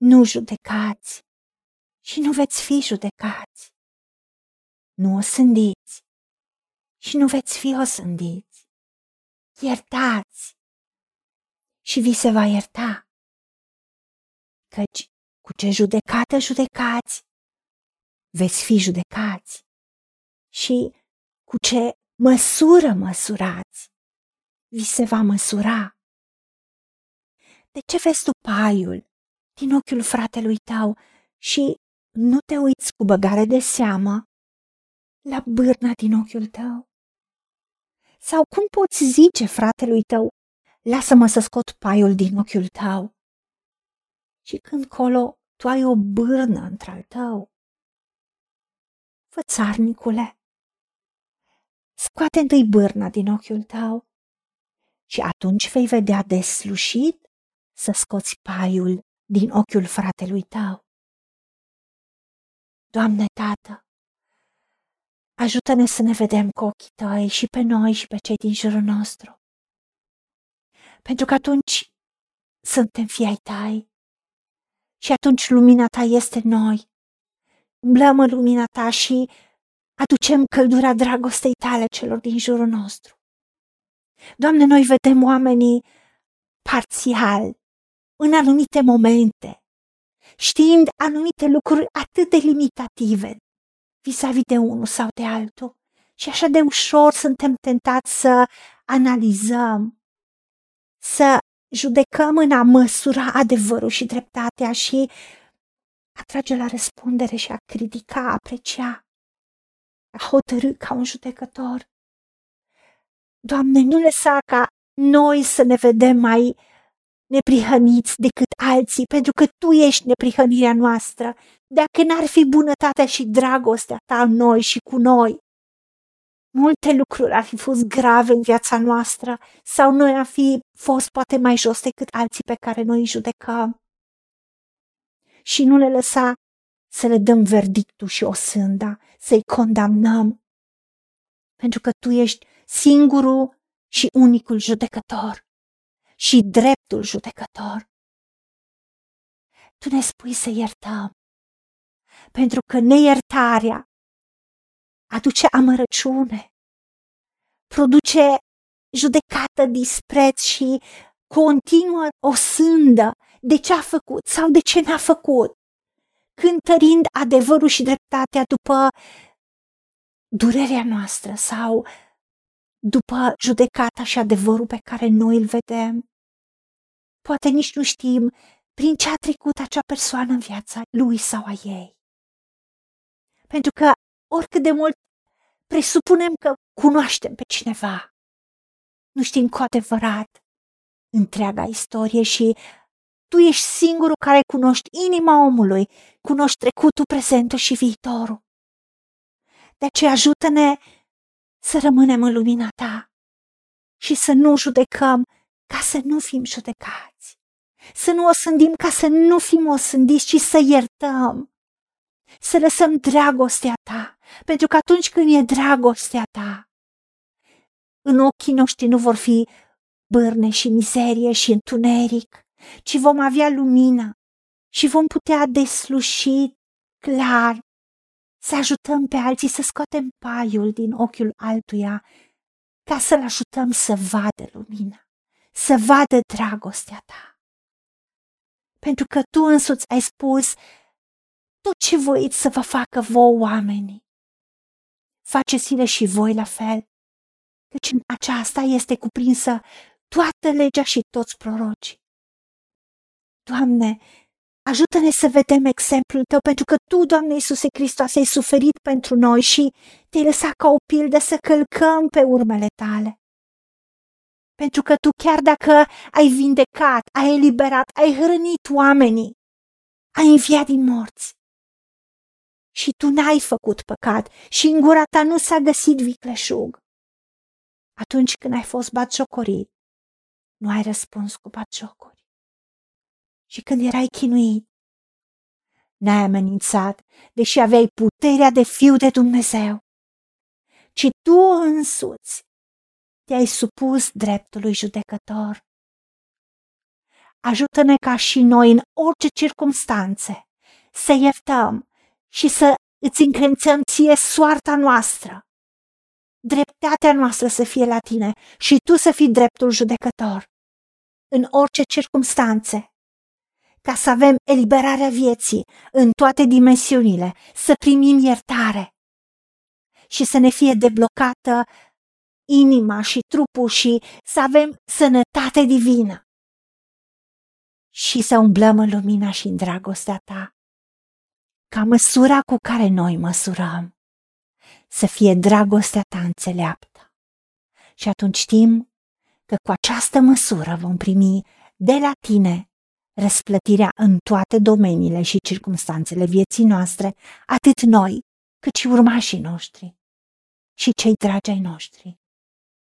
Nu judecați și nu veți fi judecați. Nu o sândiți și nu veți fi osândiți. Iertați și vi se va ierta. Căci cu ce judecată judecați, veți fi judecați. Și cu ce măsură măsurați, vi se va măsura. De ce vezi tu paiul din ochiul fratelui tău și nu te uiți cu băgare de seamă la bârna din ochiul tău? Sau cum poți zice fratelui tău, lasă-mă să scot paiul din ochiul tău? Și când colo tu ai o bârnă într-al tău. Fățarnicule, scoate întâi bârna din ochiul tău și atunci vei vedea deslușit să scoți paiul din ochiul fratelui tău. Doamne, Tată, ajută-ne să ne vedem cu ochii tăi și pe noi și pe cei din jurul nostru. Pentru că atunci suntem fii ai tăi și atunci lumina ta este noi. Umblăm în lumina ta și aducem căldura dragostei tale celor din jurul nostru. Doamne, noi vedem oamenii parțial, în anumite momente, știind anumite lucruri atât de limitative vis-a-vis de unul sau de altul. Și așa de ușor suntem tentați să analizăm, să judecăm în a măsura adevărul și dreptatea și a trage la răspundere și a critica, a aprecia, a hotărâ ca un judecător. Doamne, nu lăsa ca noi să ne vedem mai neprihăniți decât alții, pentru că Tu ești neprihănirea noastră. Dacă n-ar fi bunătatea și dragostea Ta în noi și cu noi, multe lucruri ar fi fost grave în viața noastră sau noi am fi fost poate mai jos decât alții pe care noi îi judecăm. Și nu ne lăsa să le dăm verdictul și o sânda, să-i condamnăm, pentru că Tu ești singurul și unicul judecător și dreptul judecător. Tu ne spui să iertăm, pentru că neiertarea aduce amărăciune, produce judecată dispreț și continuă o sândă de ce a făcut sau de ce n-a făcut, cântărind adevărul și dreptatea după durerea noastră sau după judecata și adevărul pe care noi îl vedem. Poate nici nu știm prin ce a trecut acea persoană în viața lui sau a ei. Pentru că oricât de mult presupunem că cunoaștem pe cineva, nu știm cu adevărat întreaga istorie și tu ești singurul care cunoști inima omului, cunoști trecutul, prezentul și viitorul. De aceea ajută-ne să rămânem în lumina ta și să nu judecăm ca să nu fim judecați, să nu o sândim ca să nu fim osândiți, ci să iertăm, să lăsăm dragostea ta, pentru că atunci când e dragostea ta, în ochii noștri nu vor fi bârne și mizerie și întuneric, ci vom avea lumină și vom putea desluși clar să ajutăm pe alții să scoatem paiul din ochiul altuia ca să-l ajutăm să vadă lumina, să vadă dragostea ta. Pentru că tu însuți ai spus tot ce voiți să vă facă vouă oamenii. Faceți-le și voi la fel, căci în aceasta este cuprinsă toată legea și toți prorocii. Doamne, Ajută-ne să vedem exemplul tău, pentru că tu, Doamne Iisuse Hristos, ai suferit pentru noi și te-ai lăsat ca o pildă să călcăm pe urmele tale. Pentru că tu, chiar dacă ai vindecat, ai eliberat, ai hrănit oamenii, ai înviat din morți. Și tu n-ai făcut păcat și în gura ta nu s-a găsit vicleșug. Atunci când ai fost batjocorit, nu ai răspuns cu batjocuri și când erai chinuit. N-ai amenințat, deși aveai puterea de fiu de Dumnezeu, ci tu însuți te-ai supus dreptului judecător. ajută-ne ca și noi în orice circumstanțe să iertăm și să îți încredințăm ție soarta noastră. Dreptatea noastră să fie la tine și tu să fii dreptul judecător. În orice circumstanțe, ca să avem eliberarea vieții în toate dimensiunile, să primim iertare și să ne fie deblocată inima și trupul și să avem sănătate divină și să umblăm în lumina și în dragostea ta, ca măsura cu care noi măsurăm, să fie dragostea ta înțeleaptă. Și atunci știm că cu această măsură vom primi de la tine răsplătirea în toate domeniile și circumstanțele vieții noastre, atât noi, cât și urmașii noștri și cei dragi ai noștri.